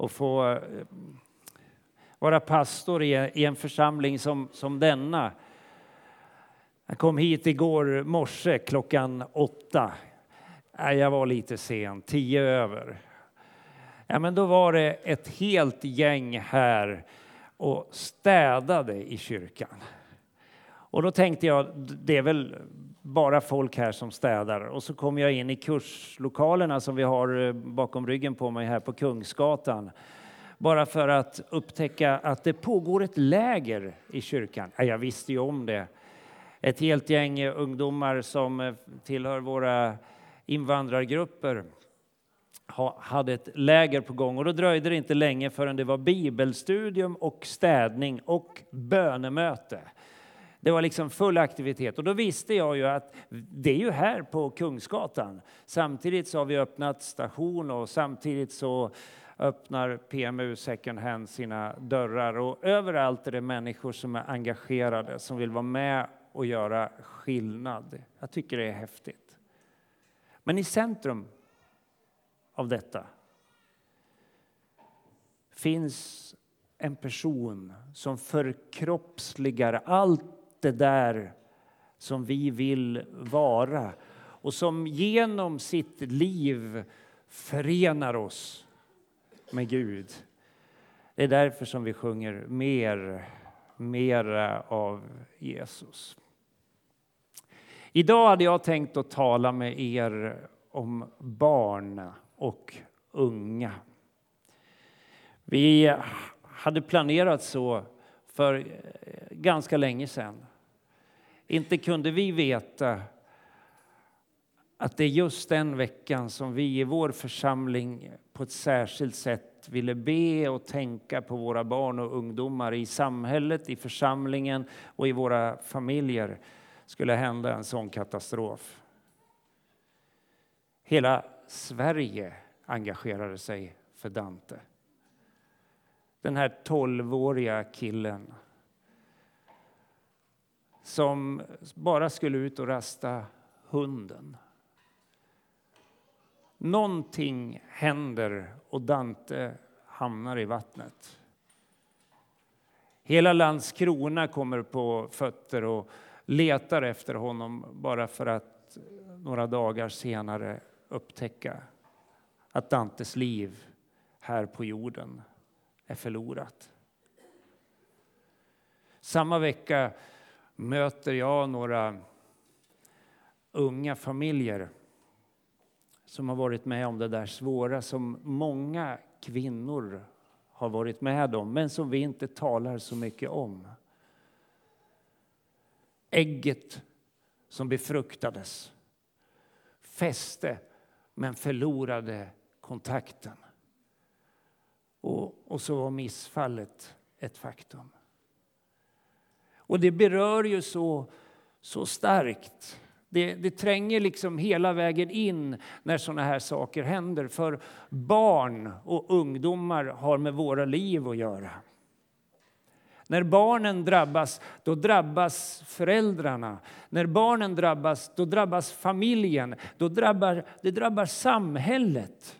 och få eh, vara pastor i en församling som, som denna. Jag kom hit igår morse klockan åtta. Jag var lite sen, tio över. Ja, men då var det ett helt gäng här och städade i kyrkan. Och då tänkte jag, det är väl bara folk här som städar. Och så kom jag in i kurslokalerna som vi har eh, bakom ryggen på mig här på Kungsgatan. Bara för att upptäcka att det pågår ett läger i kyrkan. Jag visste ju om det. Ett helt gäng eh, ungdomar som eh, tillhör våra invandrargrupper hade ett läger på gång och då dröjde det inte länge förrän det var bibelstudium och städning och bönemöte. Det var liksom full aktivitet och då visste jag ju att det är ju här på Kungsgatan. Samtidigt så har vi öppnat station och samtidigt så öppnar PMU Second Hand sina dörrar och överallt är det människor som är engagerade, som vill vara med och göra skillnad. Jag tycker det är häftigt. Men i centrum av detta finns en person som förkroppsligar allt det där som vi vill vara och som genom sitt liv förenar oss med Gud. Det är därför som vi sjunger mer, mera av Jesus. Idag hade jag tänkt att tala med er om barn och unga. Vi hade planerat så för eh, ganska länge sedan. Inte kunde vi veta att det är just den veckan som vi i vår församling på ett särskilt sätt ville be och tänka på våra barn och ungdomar i samhället, i församlingen och i våra familjer skulle hända en sån katastrof. Hela Sverige engagerade sig för Dante. Den här tolvåriga killen som bara skulle ut och rasta hunden. Någonting händer och Dante hamnar i vattnet. Hela Landskrona kommer på fötter och letar efter honom bara för att några dagar senare upptäcka att Dantes liv här på jorden är förlorat. Samma vecka möter jag några unga familjer som har varit med om det där svåra som många kvinnor har varit med om, men som vi inte talar så mycket om. Ägget som befruktades fäste men förlorade kontakten. Och, och så var missfallet ett faktum. Och det berör ju så, så starkt. Det, det tränger liksom hela vägen in när såna här saker händer. För barn och ungdomar har med våra liv att göra. När barnen drabbas, då drabbas föräldrarna. När barnen drabbas, då drabbas familjen. Då drabbar, det drabbar samhället.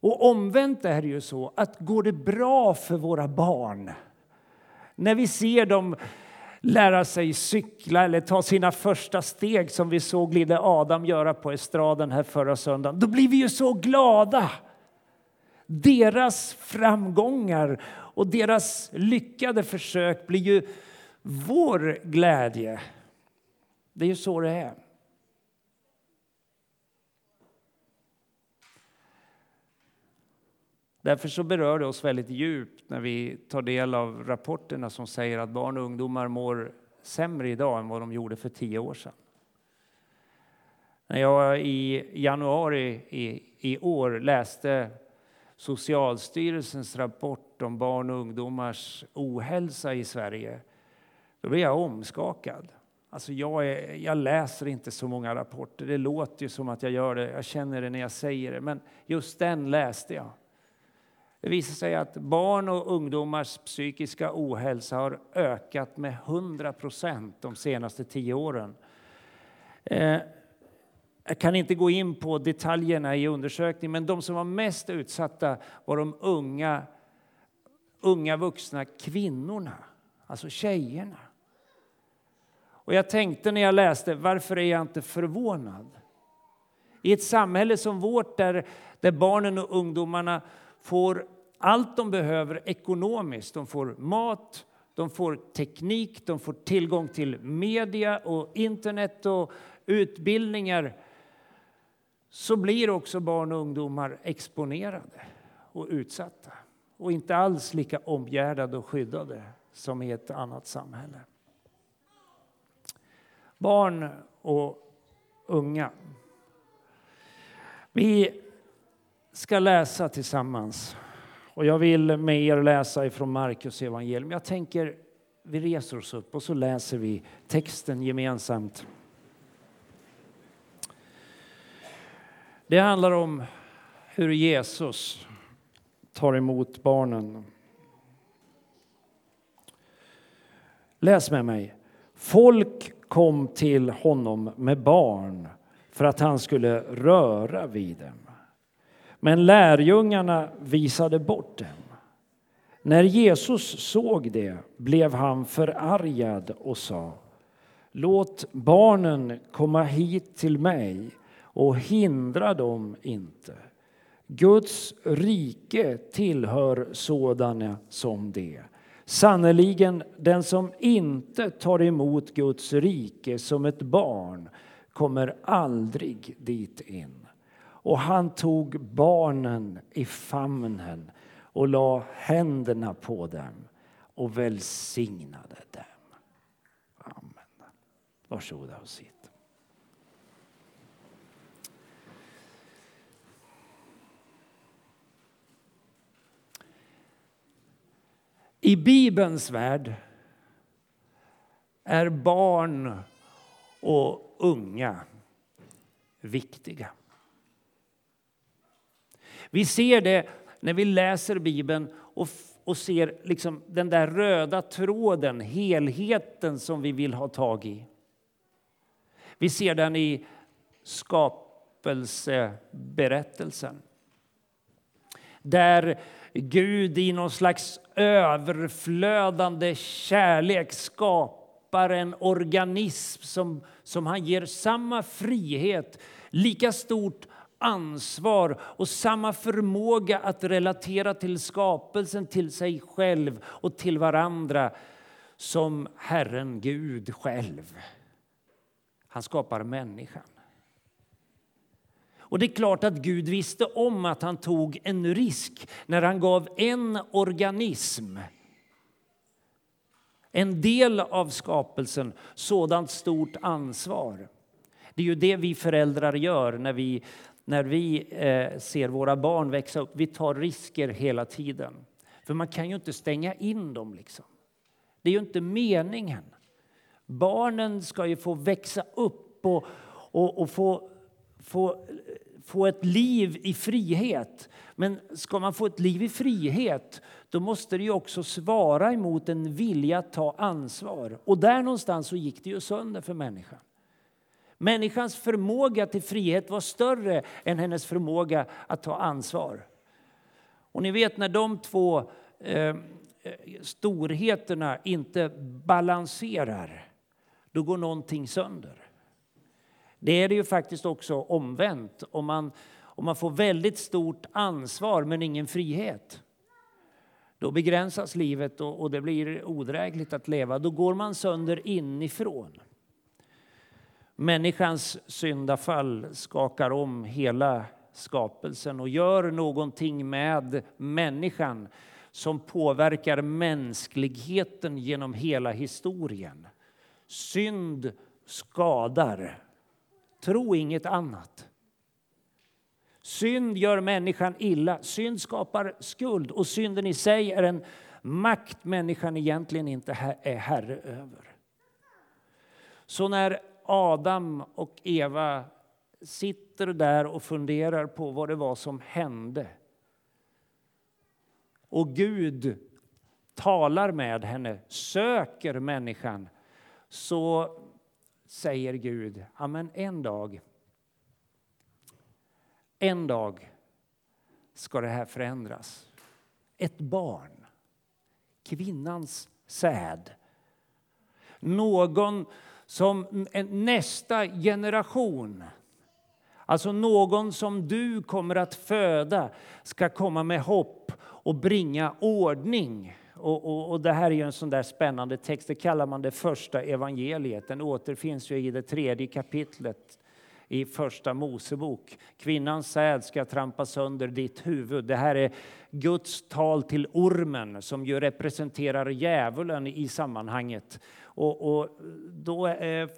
Och omvänt är det ju så att går det bra för våra barn när vi ser dem lära sig cykla eller ta sina första steg som vi såg lille Adam göra på estraden här förra söndagen, då blir vi ju så glada. Deras framgångar och deras lyckade försök blir ju vår glädje. Det är ju så det är. Därför så berör det oss väldigt djupt när vi tar del av rapporterna som säger att barn och ungdomar mår sämre idag än vad de gjorde för tio år sedan. När jag i januari i, i år läste Socialstyrelsens rapport om barn och ungdomars ohälsa i Sverige, då blev jag omskakad. Alltså jag, är, jag läser inte så många rapporter. Det låter ju som att jag gör det. Jag känner det när jag säger det. Men just den läste jag. Det visar sig att barn och ungdomars psykiska ohälsa har ökat med 100 procent de senaste tio åren. Eh, jag kan inte gå in på detaljerna i undersökningen, men de som var mest utsatta var de unga, unga vuxna kvinnorna, alltså tjejerna. Och jag tänkte när jag läste, varför är jag inte förvånad? I ett samhälle som vårt där, där barnen och ungdomarna får allt de behöver ekonomiskt. De får mat, de får teknik, de får tillgång till media och internet och utbildningar så blir också barn och ungdomar exponerade och utsatta och inte alls lika omgärdade och skyddade som i ett annat samhälle. Barn och unga. Vi ska läsa tillsammans. Och jag vill med er läsa ifrån Markus evangelium. Jag tänker vi reser oss upp och så läser vi texten gemensamt. Det handlar om hur Jesus tar emot barnen. Läs med mig. Folk kom till honom med barn för att han skulle röra vid dem. Men lärjungarna visade bort dem. När Jesus såg det blev han förargad och sa Låt barnen komma hit till mig och hindra dem inte. Guds rike tillhör sådana som det. Sannerligen, den som inte tar emot Guds rike som ett barn kommer aldrig dit in. Och han tog barnen i famnen och la händerna på dem och välsignade dem. Amen. Varsågoda och sitt. I Bibelns värld är barn och unga viktiga. Vi ser det när vi läser Bibeln och, och ser liksom den där röda tråden, helheten som vi vill ha tag i. Vi ser den i skapelseberättelsen. Där Gud i någon slags överflödande kärlek skapar en organism som, som han ger samma frihet, lika stort ansvar och samma förmåga att relatera till skapelsen, till sig själv och till varandra som Herren Gud själv. Han skapar människan. Och det är klart att Gud visste om att han tog en risk när han gav en organism en del av skapelsen sådant stort ansvar. Det är ju det vi föräldrar gör när vi, när vi eh, ser våra barn växa upp. Vi tar risker hela tiden. För man kan ju inte stänga in dem. Liksom. Det är ju inte meningen. Barnen ska ju få växa upp och, och, och få få, få ett liv i frihet. Men ska man få ett liv i frihet då måste det ju också svara emot en vilja att ta ansvar. Och där någonstans så gick det ju sönder för människan. Människans förmåga till frihet var större än hennes förmåga att ta ansvar. Och ni vet när de två eh, storheterna inte balanserar, då går någonting sönder. Det är det ju faktiskt också omvänt. Om man, om man får väldigt stort ansvar men ingen frihet då begränsas livet och, och det blir odrägligt att leva. Då går man sönder inifrån. Människans syndafall skakar om hela skapelsen och gör någonting med människan som påverkar mänskligheten genom hela historien. Synd skadar. Tro inget annat. Synd gör människan illa. Synd skapar skuld och synden i sig är en makt människan egentligen inte är herre över. Så när Adam och Eva sitter där och funderar på vad det var som hände och Gud talar med henne, söker människan så säger Gud, amen en dag en dag ska det här förändras. Ett barn, kvinnans säd. Någon som nästa generation, alltså någon som du kommer att föda, ska komma med hopp och bringa ordning. Och, och, och, det här är ju en sån där spännande text, det kallar man det första evangeliet. Den återfinns ju i det tredje kapitlet i Första Mosebok. Kvinnans säd ska trampa sönder ditt huvud. Det här är Guds tal till ormen som ju representerar djävulen i sammanhanget. Och, och då eh,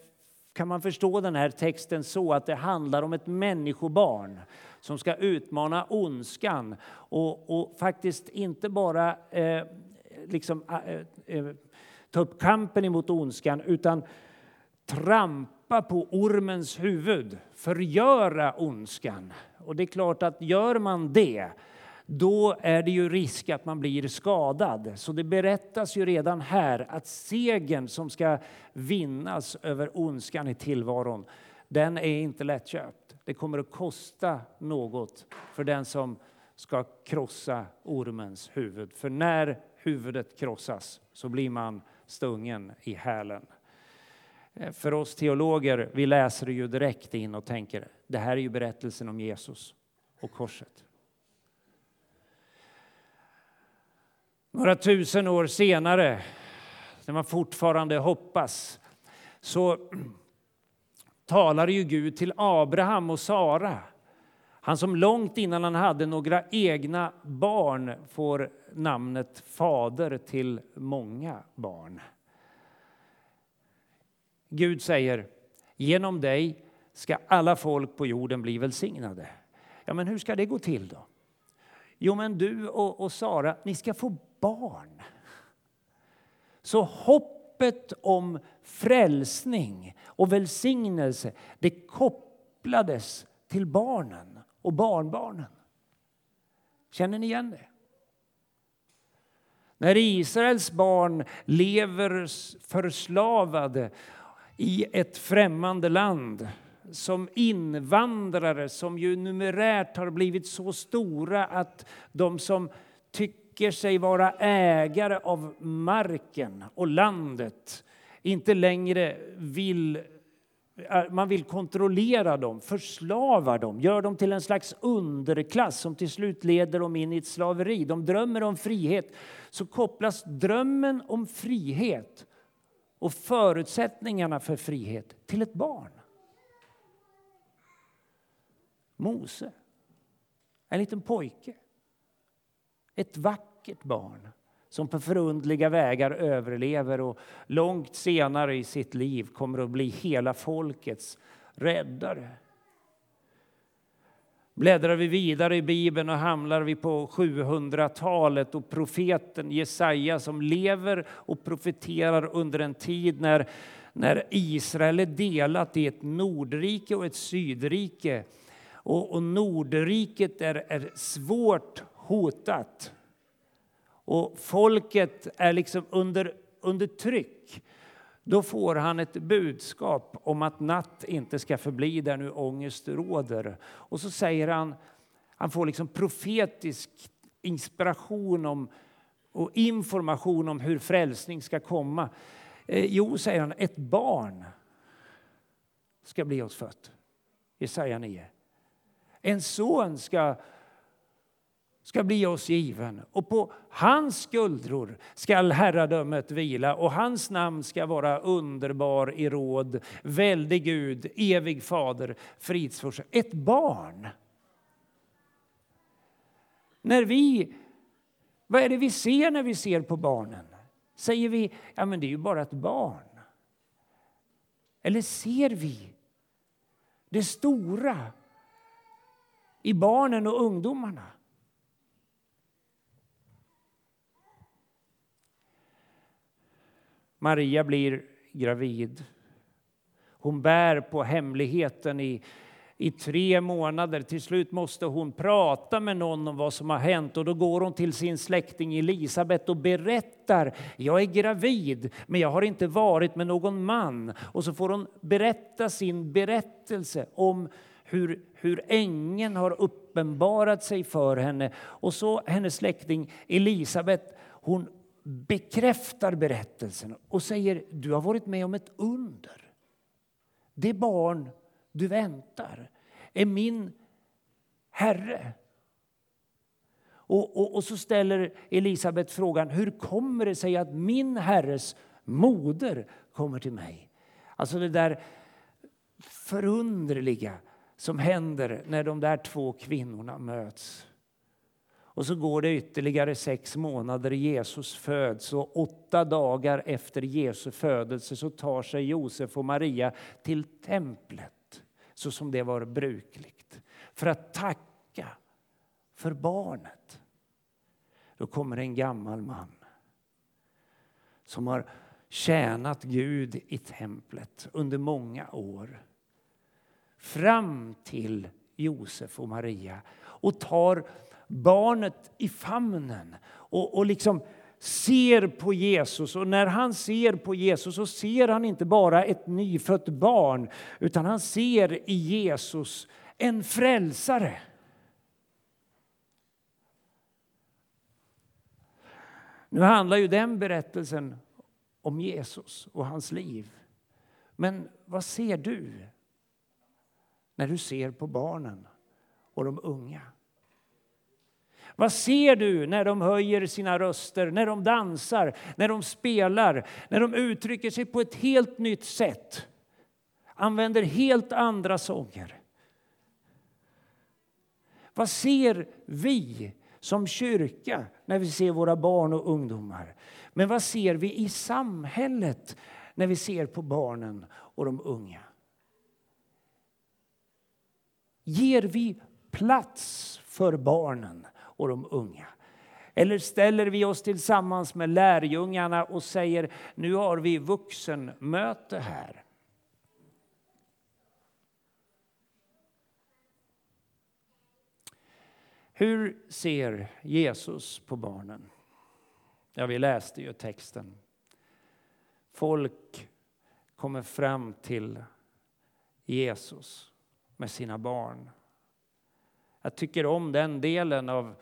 kan man förstå den här texten så att det handlar om ett människobarn som ska utmana ondskan och, och faktiskt inte bara eh, liksom, eh, eh ta upp kampen emot ondskan utan trampa på ormens huvud, förgöra ondskan. Och det är klart att gör man det, då är det ju risk att man blir skadad. Så det berättas ju redan här att segern som ska vinnas över ondskan i tillvaron, den är inte lättköpt. Det kommer att kosta något för den som ska krossa ormens huvud. För när huvudet krossas så blir man stungen i hälen. Eh, för oss teologer, vi läser det ju direkt in och tänker, det här är ju berättelsen om Jesus och korset. Några tusen år senare, när man fortfarande hoppas, så talar ju Gud till Abraham och Sara. Han som långt innan han hade några egna barn får namnet fader till många barn. Gud säger, genom dig ska alla folk på jorden bli välsignade. Ja, men hur ska det gå till då? Jo, men du och, och Sara, ni ska få barn. Så hoppet om frälsning och välsignelse, det kopplades till barnen och barnbarnen. Känner ni igen det? När Israels barn lever förslavade i ett främmande land som invandrare som ju numerärt har blivit så stora att de som tycker sig vara ägare av marken och landet inte längre vill eh, man vill kontrollera dem, förslava dem, gör dem till en slags underklass som till slut leder dem in i ett slaveri. De drömmer om frihet. Så kopplas drömmen om frihet och förutsättningarna för frihet till ett barn. Mose, en liten pojke. Ett vackert barn som på förundliga vägar överlever och långt senare i sitt liv kommer att bli hela folkets räddare. Bläddrar vi vidare i Bibeln och hamnar vi på 700-talet och profeten Jesaja som lever och profeterar under en tid när, när Israel är delat i ett nordrike och ett sydrike. Och, och Nordriket är, är svårt hotat. Och folket är liksom under, under tryck då får han ett budskap om att natt inte ska förbli där nu ångest råder. Och så säger han, han får liksom profetisk inspiration om, och information om hur frälsning ska komma. Eh, jo, säger han, ett barn ska bli oss fött. Jesaja 9. En son ska ska bli oss given och på hans skuldror skall herradömet vila och hans namn ska vara underbar i råd, väldig Gud, evig fader, fridsfurste. Ett barn. När vi, vad är det vi ser när vi ser på barnen? Säger vi, ja men det är ju bara ett barn. Eller ser vi det stora i barnen och ungdomarna. Maria blir gravid. Hon bär på hemligheten i, i tre månader. Till slut måste hon prata med någon om vad som har hänt och då går hon till sin släkting Elisabet och berättar. Jag är gravid, men jag har inte varit med någon man. Och så får hon berätta sin berättelse om hur, hur ängeln har uppenbarat sig för henne. Och så hennes släkting Elisabet, hon bekräftar berättelsen och säger du har varit med om ett under. Det barn du väntar är min Herre. Och, och, och, så ställer Elisabet frågan, hur kommer det sig att min Herres moder kommer till mig? Alltså det där förunderliga som händer när de där två kvinnorna möts. Och så går det ytterligare sex månader, Jesus föds och åtta dagar efter Jesu födelse så tar sig Josef och Maria till templet så som det var brukligt för att tacka för barnet. Då kommer en gammal man som har tjänat Gud i templet under många år fram till Josef och Maria och tar barnet i famnen och, och liksom ser på Jesus. Och när han ser på Jesus så ser han inte bara ett nyfött barn utan han ser i Jesus en frälsare. Nu handlar ju den berättelsen om Jesus och hans liv. Men vad ser du när du ser på barnen och de unga? Vad ser du när de höjer sina röster, när de dansar, när de spelar, när de uttrycker sig på ett helt nytt sätt? Använder helt andra sånger. Vad ser vi som kyrka när vi ser våra barn och ungdomar? Men vad ser vi i samhället när vi ser på barnen och de unga? Ger vi plats för barnen och de unga? Eller ställer vi oss tillsammans med lärjungarna och säger nu har vi vuxenmöte här. Hur ser Jesus på barnen? Ja, vi läste ju texten. Folk kommer fram till Jesus med sina barn. Jag tycker om den delen av,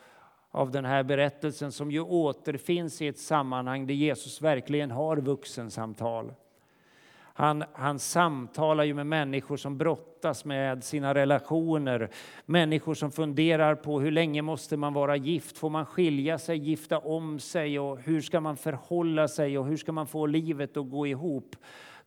av den här berättelsen som ju återfinns i ett sammanhang där Jesus verkligen har vuxensamtal. Han, han samtalar ju med människor som brottas med sina relationer. Människor som funderar på hur länge måste man vara gift? Får man skilja sig, gifta om sig? Och hur ska man förhålla sig och hur ska man få livet att gå ihop?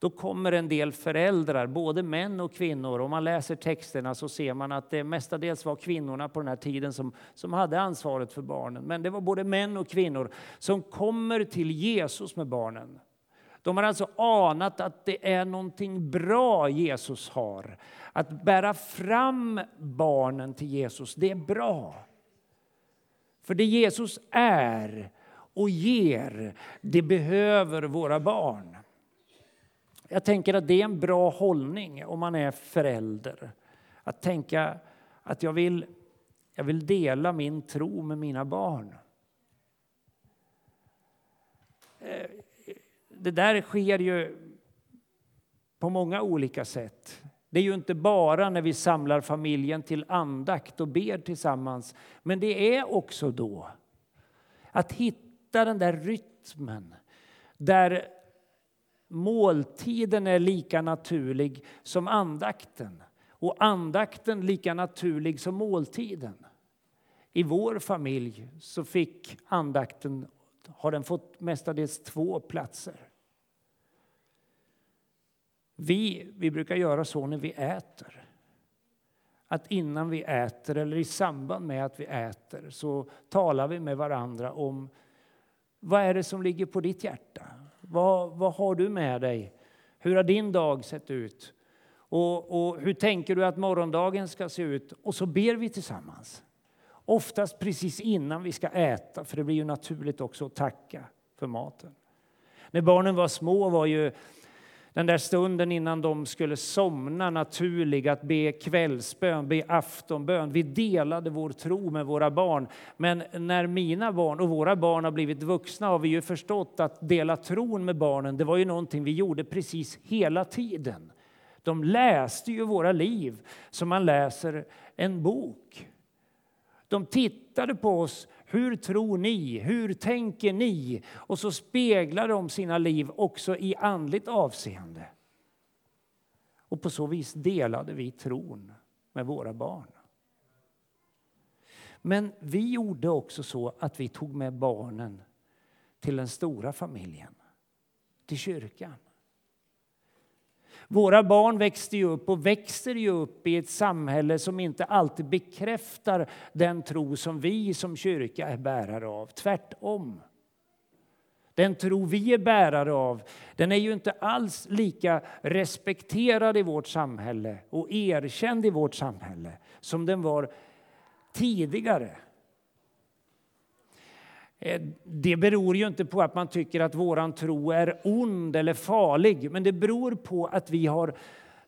Då kommer en del föräldrar, både män och kvinnor. Om man läser texterna så ser man att det mestadels var kvinnorna på den här tiden som, som hade ansvaret för barnen. Men det var både män och kvinnor som kommer till Jesus med barnen. De har alltså anat att det är någonting bra Jesus har. Att bära fram barnen till Jesus, det är bra. För det Jesus är och ger, det behöver våra barn. Jag tänker att det är en bra hållning om man är förälder. Att tänka att jag vill, jag vill dela min tro med mina barn. Eh, det där sker ju på många olika sätt. Det är ju inte bara när vi samlar familjen till andakt och ber tillsammans. Men det är också då att hitta den där rytmen där måltiden är lika naturlig som andakten och andakten lika naturlig som måltiden. I vår familj så fick andakten har den fått mestadels två platser. Vi, vi brukar göra så när vi äter. Att innan vi äter eller i samband med att vi äter så talar vi med varandra om vad är det som ligger på ditt hjärta? Vad, vad har du med dig? Hur har din dag sett ut? Och, och hur tänker du att morgondagen ska se ut? Och så ber vi tillsammans. Oftast precis innan vi ska äta, för det blir ju naturligt också att tacka för maten. När barnen var små var ju den där stunden innan de skulle somna naturlig att be kvällsbön, be aftonbön. Vi delade vår tro med våra barn. Men när mina barn och våra barn har blivit vuxna har vi ju förstått att dela tron med barnen, det var ju någonting vi gjorde precis hela tiden. De läste ju våra liv som man läser en bok. De tittade på oss. Hur tror ni? Hur tänker ni? Och så speglar de sina liv också i andligt avseende. Och på så vis delade vi tron med våra barn. Men vi gjorde också så att vi tog med barnen till den stora familjen, till kyrkan. Våra barn växte ju upp och växer ju upp i ett samhälle som inte alltid bekräftar den tro som vi som kyrka är bärare av. Tvärtom. Den tro vi är bärare av den är ju inte alls lika respekterad i vårt samhälle och erkänd i vårt samhälle som den var tidigare. Eh, det beror ju inte på att man tycker att våran tro är ond eller farlig, men det beror på att vi har,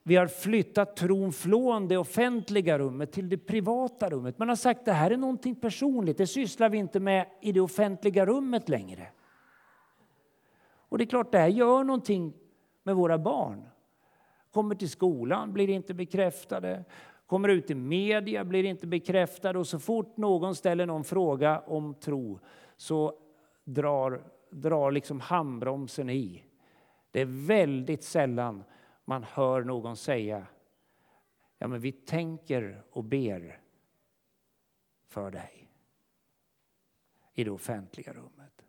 vi har flyttat tron från det offentliga rummet till det privata rummet. Man har sagt att det här är någonting personligt, det sysslar vi inte med i det offentliga rummet längre. Och det är klart, det här gör någonting med våra barn. Kommer till skolan, blir inte bekräftade. Kommer ut i media, blir inte bekräftade. Och så fort någon ställer någon fråga om tro så drar, drar liksom handbromsen i. Det är väldigt sällan man hör någon säga ja, men vi tänker och ber för dig i det offentliga rummet.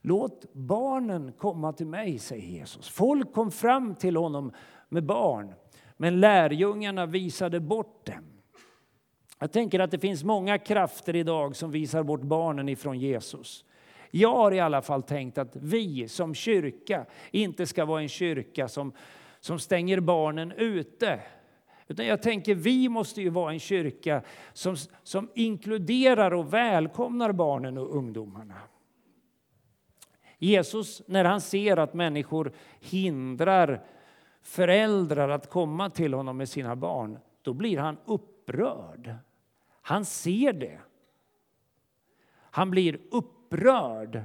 Låt barnen komma till mig, säger Jesus. Folk kom fram till honom med barn, men lärjungarna visade bort dem. Jag tänker att det finns många krafter idag som visar bort barnen ifrån Jesus. Jag har i alla fall tänkt att vi som kyrka inte ska vara en kyrka som, som stänger barnen ute. Utan jag tänker vi måste ju vara en kyrka som, som inkluderar och välkomnar barnen och ungdomarna. Jesus, när han ser att människor hindrar föräldrar att komma till honom med sina barn, då blir han upprörd. Han ser det. Han blir upprörd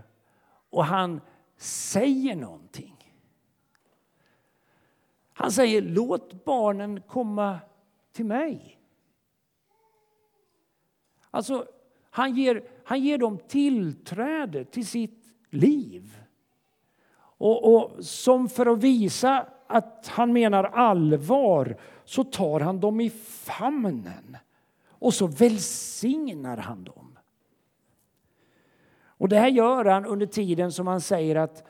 och han säger någonting. Han säger låt barnen komma till mig. Alltså, han ger, han ger dem tillträde till sitt liv. Och, och som för att visa att han menar allvar så tar han dem i famnen och så välsignar han dem. Och det här gör han under tiden som han säger att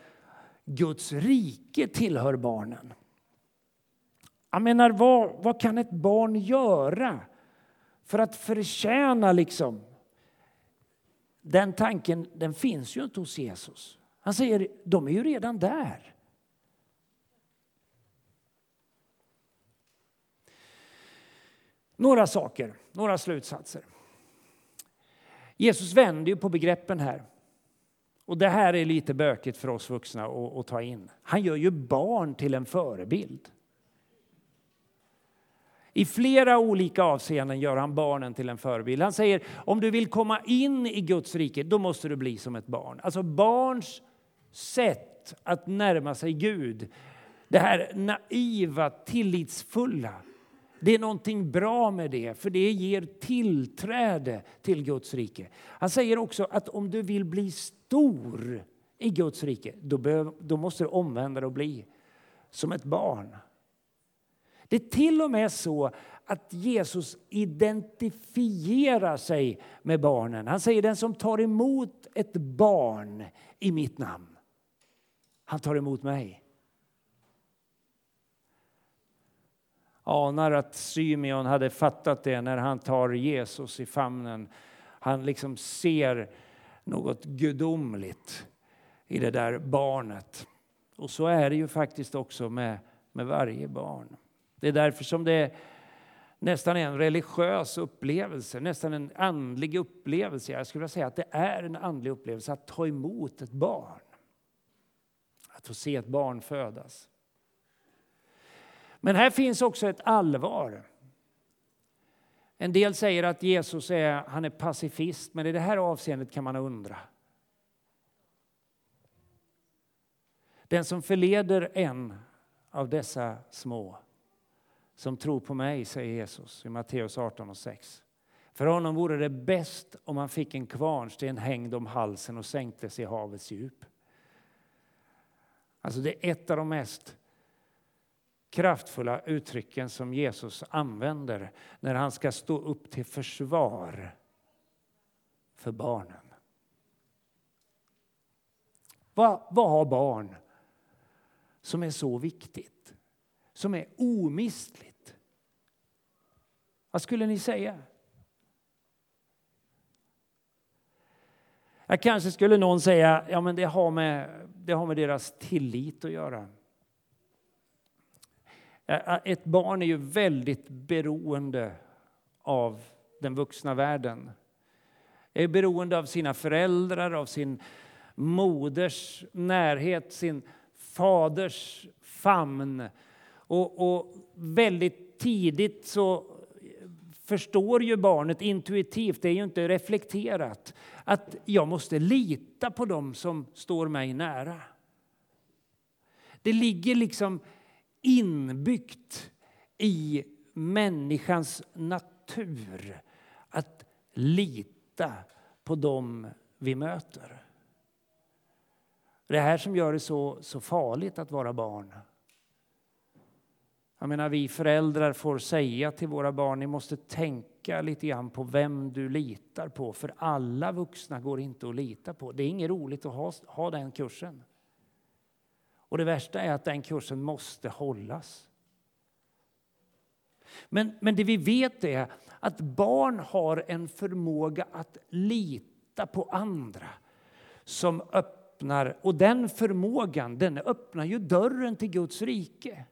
Guds rike tillhör barnen. Jag menar, vad, vad kan ett barn göra för att förtjäna liksom den tanken den finns ju inte hos Jesus. Han säger de är ju redan där. Några saker, några slutsatser. Jesus vänder ju på begreppen här. Och det här är lite bökigt för oss vuxna att, att ta in. Han gör ju barn till en förebild. I flera olika avseenden gör han barnen till en förebild. Han säger om du vill komma in i Guds rike, då måste du bli som ett barn. Alltså barns sätt att närma sig Gud, det här naiva, tillitsfulla, det är någonting bra med det, för det ger tillträde till Guds rike. Han säger också att om du vill bli stor i Guds rike, då, behöv, då måste du omvända dig och bli som ett barn. Det är till och med så att Jesus identifierar sig med barnen. Han säger den som tar emot ett barn i mitt namn, han tar emot mig. Anar att Symeon hade fattat det när han tar Jesus i famnen. Han liksom ser något gudomligt i det där barnet. Och så är det ju faktiskt också med, med varje barn. Det är därför som det nästan är en religiös upplevelse, nästan en andlig upplevelse. Jag skulle vilja säga att det är en andlig upplevelse att ta emot ett barn. Att få se ett barn födas. Men här finns också ett allvar. En del säger att Jesus är, han är pacifist, men i det här avseendet kan man undra. Den som förleder en av dessa små som tror på mig, säger Jesus i Matteus 18 och 6. För honom vore det bäst om han fick en kvarnsten hängd om halsen och sänktes i havets djup. Alltså det är ett av de mest kraftfulla uttrycken som Jesus använder när han ska stå upp till försvar för barnen. Vad, vad har barn som är så viktigt, som är omistligt? Vad skulle ni säga? Jag kanske skulle någon säga ja men det har med, det har med deras tillit att göra. Ett barn är ju väldigt beroende av den vuxna världen. Är beroende av sina föräldrar, av sin moders närhet, sin faders famn. Och, och väldigt tidigt så förstår ju barnet intuitivt, det är ju inte reflekterat, att jag måste lita på dem som står mig nära. Det ligger liksom inbyggt i människans natur att lita på dem vi möter. Det här som gör det så, så farligt att vara barn. Jag menar, vi föräldrar får säga till våra barn, ni måste tänka lite grann på vem du litar på, för alla vuxna går inte att lita på. Det är inget roligt att ha, ha den kursen. Och det värsta är att den kursen måste hållas. Men, men det vi vet är att barn har en förmåga att lita på andra som öppnar, och den förmågan den öppnar ju dörren till Guds rike.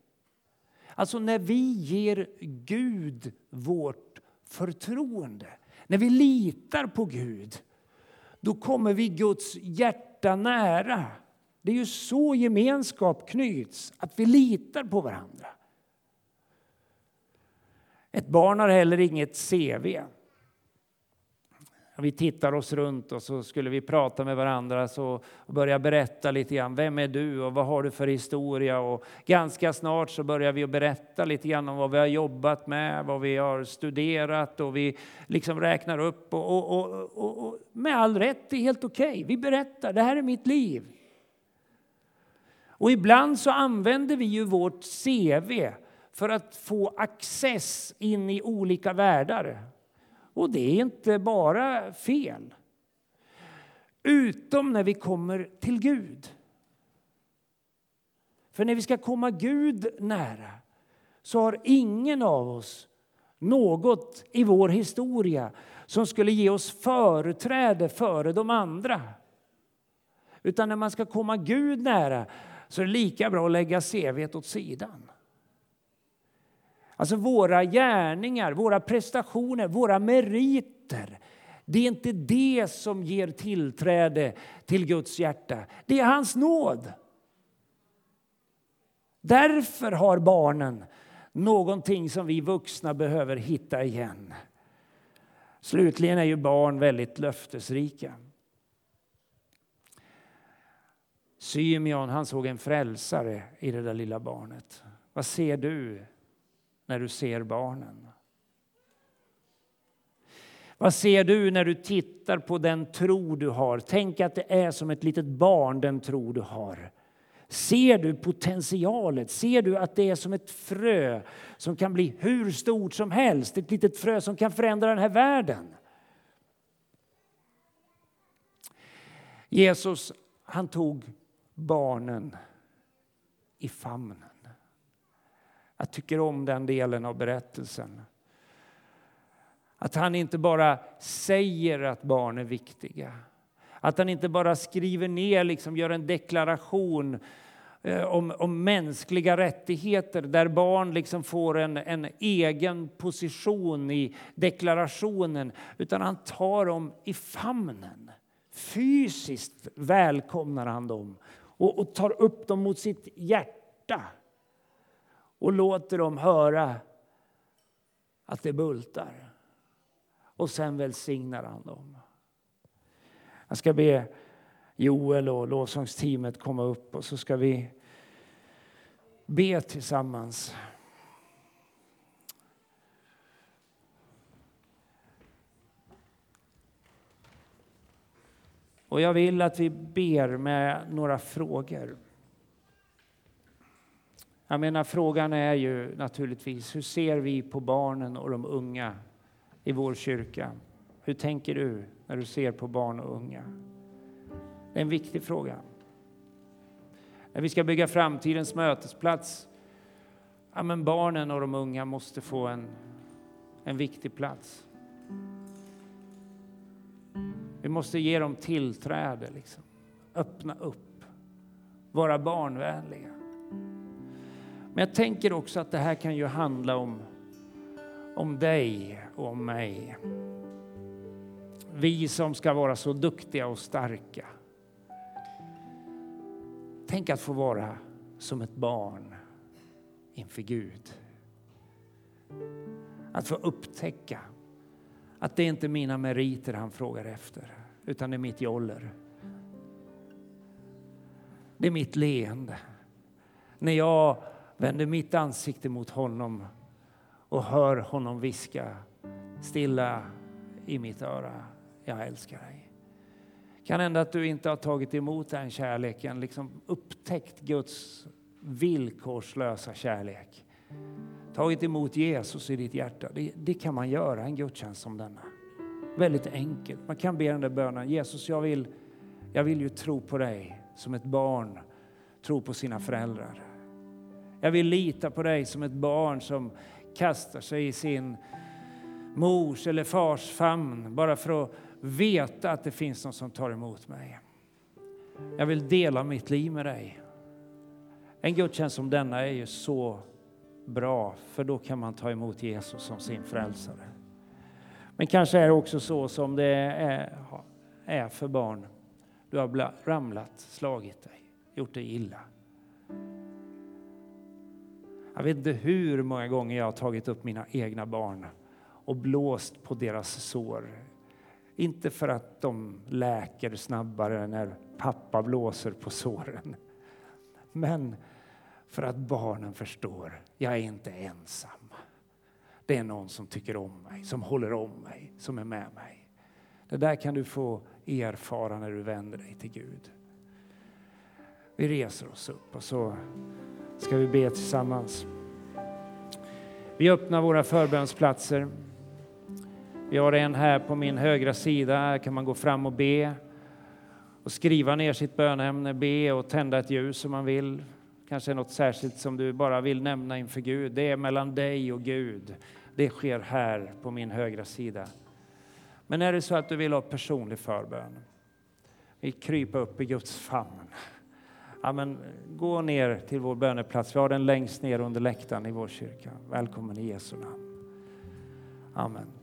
Alltså när vi ger Gud vårt förtroende, när vi litar på Gud, då kommer vi Guds hjärta nära. Det är ju så gemenskap knyts, att vi litar på varandra. Ett barn har heller inget CV. Vi tittar oss runt och så skulle vi prata med varandra så, och börja berätta lite grann. Vem är du och vad har du för historia? Och ganska snart så börjar vi berätta lite grann om vad vi har jobbat med, vad vi har studerat och vi liksom räknar upp. Och, och, och, och med all rätt, det är helt okej. Okay. Vi berättar, det här är mitt liv. Och ibland så använder vi ju vårt CV för att få access in i olika världar. Och det är inte bara fel. Utom när vi kommer till Gud. För när vi ska komma Gud nära så har ingen av oss något i vår historia som skulle ge oss företräde före de andra. Utan när man ska komma Gud nära så är det lika bra att lägga CV åt sidan. Alltså våra gärningar, våra prestationer, våra meriter. Det är inte det som ger tillträde till Guds hjärta. Det är hans nåd. Därför har barnen någonting som vi vuxna behöver hitta igen. Slutligen är ju barn väldigt löftesrika. Symeon han såg en frälsare i det där lilla barnet. Vad ser du när du ser barnen? Vad ser du när du tittar på den tro du har? Tänk att det är som ett litet barn, den tro du har. Ser du potentialet? Ser du att det är som ett frö som kan bli hur stort som helst? Ett litet frö som kan förändra den här världen. Jesus han tog barnen i famnen. Jag tycker om den delen av berättelsen. Att han inte bara säger att barn är viktiga. Att han inte bara skriver ner, liksom gör en deklaration eh, om, om mänskliga rättigheter där barn liksom får en, en egen position i deklarationen. Utan han tar dem i famnen. Fysiskt välkomnar han dem och, och tar upp dem mot sitt hjärta och låter dem höra att det bultar. Och sen välsignar han dem. Jag ska be Joel och lovsångsteamet komma upp och så ska vi be tillsammans. Och jag vill att vi ber med några frågor. Jag menar, frågan är ju naturligtvis, hur ser vi på barnen och de unga i vår kyrka? Hur tänker du när du ser på barn och unga? Det är en viktig fråga. När vi ska bygga framtidens mötesplats, ja, men barnen och de unga måste få en, en viktig plats. Vi måste ge dem tillträde, liksom. öppna upp, vara barnvänliga. Men jag tänker också att det här kan ju handla om, om dig och om mig. Vi som ska vara så duktiga och starka. Tänk att få vara som ett barn inför Gud. Att få upptäcka att det är inte mina meriter han frågar efter, utan det är mitt joller. Det är mitt leende. När jag vänder mitt ansikte mot honom och hör honom viska stilla i mitt öra. Jag älskar dig. Kan hända att du inte har tagit emot den kärleken, liksom upptäckt Guds villkorslösa kärlek. Tagit emot Jesus i ditt hjärta. Det, det kan man göra en gudstjänst som denna. Väldigt enkelt. Man kan be den där bönen. Jesus, jag vill, jag vill ju tro på dig som ett barn tror på sina föräldrar. Jag vill lita på dig som ett barn som kastar sig i sin mors eller fars famn bara för att veta att det finns någon som tar emot mig. Jag vill dela mitt liv med dig. En gudstjänst som denna är ju så bra, för då kan man ta emot Jesus som sin frälsare. Men kanske är det också så som det är, är för barn. Du har ramlat, slagit dig, gjort dig illa. Jag vet inte hur många gånger jag har tagit upp mina egna barn och blåst på deras sår. Inte för att de läker snabbare när pappa blåser på såren. Men för att barnen förstår, jag är inte ensam. Det är någon som tycker om mig, som håller om mig, som är med mig. Det där kan du få erfara när du vänder dig till Gud. Vi reser oss upp och så ska vi be tillsammans. Vi öppnar våra förbönsplatser. Vi har en här på min högra sida. Här kan man gå fram och be och skriva ner sitt bönämne, be och tända ett ljus om man vill. Kanske något särskilt som du bara vill nämna inför Gud. Det är mellan dig och Gud. Det sker här på min högra sida. Men är det så att du vill ha personlig förbön, vi kryper upp i Guds famn ja, men, gå ner till vår böneplats. Vi har den längst ner under läktaren i vår kyrka. Välkommen i Jesu namn. Amen.